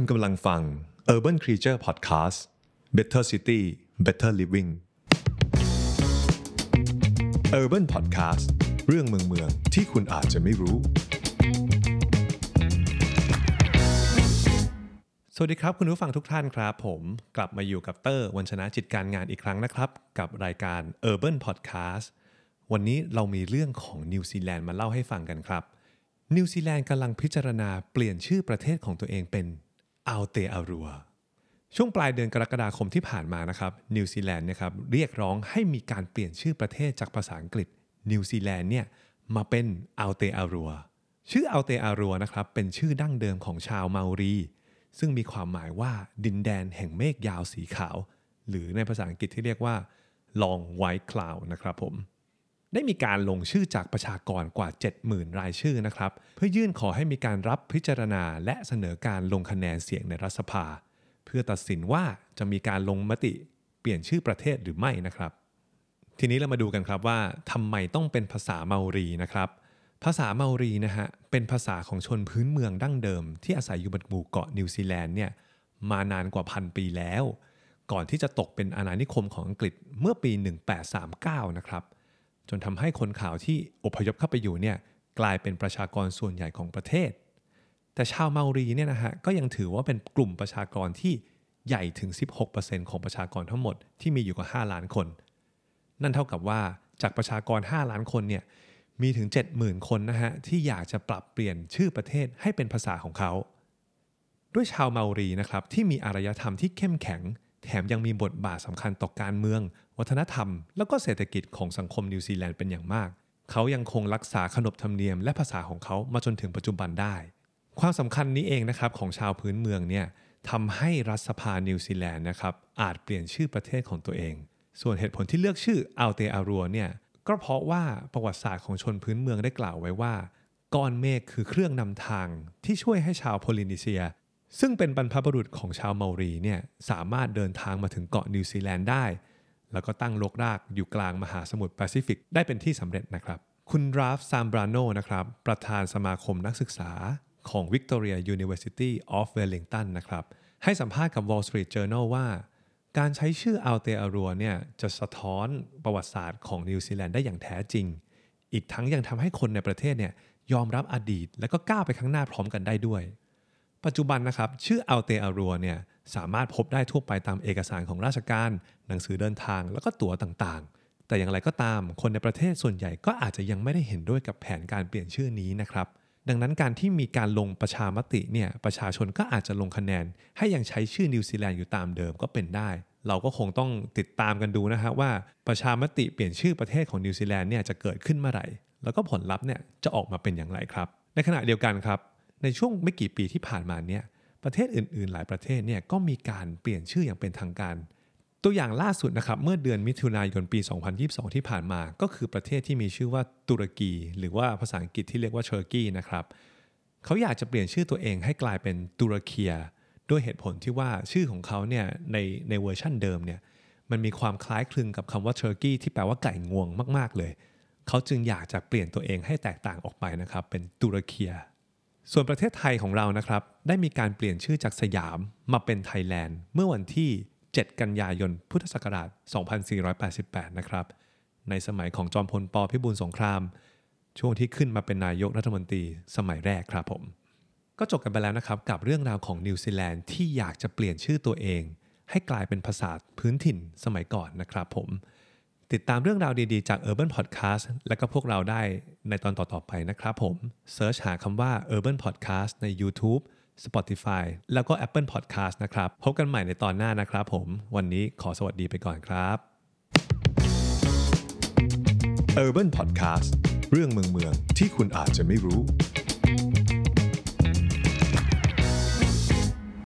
คุณกำลังฟัง Urban Creature Podcast Better City Better Living Urban Podcast เรื่องเมืองเมืองที่คุณอาจจะไม่รู้ สวัสดีครับ คุณผู้ฟังทุกท่านครับ ผมกลับมาอยู่กับเตอร์วันชนะจิตการงานอีกครั้งนะครับ กับรายการ Urban Podcast วันนี้เรามีเรื่องของนิวซีแลนด์มาเล่าให้ฟังกันครับนิวซีแลนด์กำลังพิจารณาเปลี่ยนชื่อประเทศของตัวเองเป็น อาวเตอารัวช่วงปลายเดือนกรกฎาคมที่ผ่านมานะครับนิวซีแลนด์นะครับเรียกร้องให้มีการเปลี่ยนชื่อประเทศจากภาษาอังกฤษนิวซีแลนด์เนี่ยมาเป็นอาวเตอารัวชื่ออาวเตอารัวนะครับเป็นชื่อดั้งเดิมของชาวเมารี ซึ่งมีความหมายว่าดินแดนแห่งเมฆยาวสีขาว หรือในภาษาอังกฤษที่เรียกว่า long white cloud นะครับผม ได้มีการลงชื่อจากประชากรกว่า 70,000 รายชื่อนะครับ เพื่อยื่นขอให้มีการรับพิจารณาและเสนอการลงคะแนนเสียงในรัฐสภา เพื่อตัดสินว่าจะมีการลงมติเปลี่ยนชื่อประเทศหรือไม่นะครับ ทีนี้เรามาดูกันครับว่าทำไมต้องเป็นภาษาเมารีนะครับ ภาษาเมารีนะฮะเป็นภาษาของชนพื้นเมืองดั้งเดิม ที่อาศัยอยู่บนหมู่เกาะนิวซีแลนด์เนี่ยมานานกว่าพันปีแล้ว ก่อนที่จะตกเป็นอาณานิคมของอังกฤษเมื่อปี 1839 นะครับ จนทำให้คนข่าวที่อพยพเข้าไปอยู่เนี่ยกลายเป็นประชากรส่วนใหญ่ของประเทศ แต่ชาวเมารีเนี่ยนะฮะก็ยังถือว่าเป็นกลุ่มประชากรที่ใหญ่ถึง 16%ของประชากรทั้งหมดที่มีอยู่กว่า 5 ล้านคน นั่นเท่ากับว่าจากประชากร 5 ล้านคนเนี่ยมีถึง 70,000 คนนะฮะที่อยากจะปรับเปลี่ยนชื่อประเทศให้เป็นภาษาของเขา ด้วยชาวเมารีนะครับที่มีอารยธรรมที่เข้มแข็ง แถมยังมีบทบาทสำคัญต่อการเมือง วัฒนธรรม แล้วก็เศรษฐกิจของสังคมนิวซีแลนด์เป็นอย่างมาก เขายังคงรักษาขนบธรรมเนียมและภาษาของเขามาจนถึงปัจจุบันได้ ความสำคัญนี้เองนะครับของชาวพื้นเมืองเนี่ยทำให้รัฐสภานิวซีแลนด์นะครับอาจเปลี่ยนชื่อประเทศของตัวเอง ส่วนเหตุผลที่เลือกชื่ออาวเตอารัวเนี่ยก็เพราะว่าประวัติศาสตร์ของชนพื้นเมืองได้กล่าวไว้ว่าก้อนเมฆคือเครื่องนำทางที่ช่วยให้ชาวโพลินีเซีย ซึ่งเป็นบรรพบุรุษของชาวเมารีเนี่ยสามารถเดินทางมาถึงเกาะนิวซีแลนด์ได้ แล้วก็ตั้งรกรากอยู่กลางมหาสมุทรแปซิฟิกได้เป็นที่สำเร็จนะครับ คุณราฟซามบราโนนะครับประธานสมาคมนักศึกษาของ Victoria University of Wellington นะครับให้สัมภาษณ์กับ Wall Street Journal ว่า การใช้ชื่ออาวเตอารัวเนี่ยจะสะท้อนประวัติศาสตร์ของนิวซีแลนด์ได้อย่างแท้จริง อีกทั้งยังทำให้คนในประเทศเนี่ยยอมรับอดีต และก็ก้าวไปข้างหน้าพร้อมกันได้ด้วย ปัจจุบันนะครับ ชื่ออาวเตอารัวเนี่ยสามารถพบได้ทั่วไปตามเอกสารของราชการ หนังสือเดินทางแล้วก็ตั๋วต่างๆ แต่อย่างไรก็ตามคนในประเทศส่วนใหญ่ก็อาจจะยังไม่ได้เห็นด้วยกับแผนการเปลี่ยนชื่อนี้นะครับดังนั้นการที่มีการลงประชามติเนี่ยประชาชนก็อาจจะลงคะแนน ให้ยังใช้ชื่อนิวซีแลนด์อยู่ตามเดิมก็เป็นได้ เราก็คงต้องติดตามกันดูนะฮะว่าประชามติเปลี่ยนชื่อประเทศของนิวซีแลนด์เนี่ยจะเกิดขึ้นเมื่อไหร่ แล้วก็ผลลัพธ์เนี่ยจะออกมาเป็นอย่างไรครับ ในขณะเดียวกันครับ ในช่วงไม่กี่ปีที่ผ่านมาเนี่ยประเทศอื่น ๆ หลายประเทศเนี่ยก็มีการเปลี่ยนชื่ออย่างเป็นทางการ ตัวอย่างล่าสุดนะครับเมื่อเดือนมิถุนายนปี 2022 ที่ผ่านมาก็คือประเทศที่มีชื่อว่าตุรกี หรือว่าภาษาอังกฤษที่เรียกว่าเทอร์กีนะครับเขาอยากจะเปลี่ยนชื่อตัวเองให้กลายเป็นตุรเคีย ด้วยเหตุผลที่ว่าชื่อของเขาเนี่ยในในเวอร์ชั่นเดิมเนี่ยมันมีความคล้ายคลึงกับคำว่า turkey ที่แปลว่าไก่งวงมาก ๆ เลย เขาจึงอยากจะเปลี่ยนตัวเองให้แตกต่างออกไปนะครับเป็นตุรเคีย ส่วนประเทศไทยของเรานะครับ ได้มีการเปลี่ยนชื่อจากสยามมาเป็นไทยแลนด์ เมื่อวันที่ 7 กันยายน พุทธศักราช 2488 นะครับ ในสมัยของจอมพลปพิบูลสงคราม ช่วงที่ขึ้นมาเป็นนายกรัฐมนตรีสมัยแรกครับผม ก็จบกันไปแล้วนะครับ กับเรื่องราวของนิวซีแลนด์ที่อยากจะเปลี่ยนชื่อตัวเอง ให้กลายเป็นภาษาพื้นถิ่นสมัยก่อนนะครับผม ติดตามเรื่องราวดีๆ จาก Urban Podcast และก็พวกเราได้ในตอนต่อๆไปนะครับผมเซิร์ชหาคำว่า Urban Podcast ใน YouTube Spotify แล้วก็ Apple Podcast นะครับ พบกันใหม่ในตอนหน้านะครับผม วันนี้ขอสวัสดีไปก่อนครับ Urban Podcast เรื่องเมืองเมืองที่คุณอาจจะไม่รู้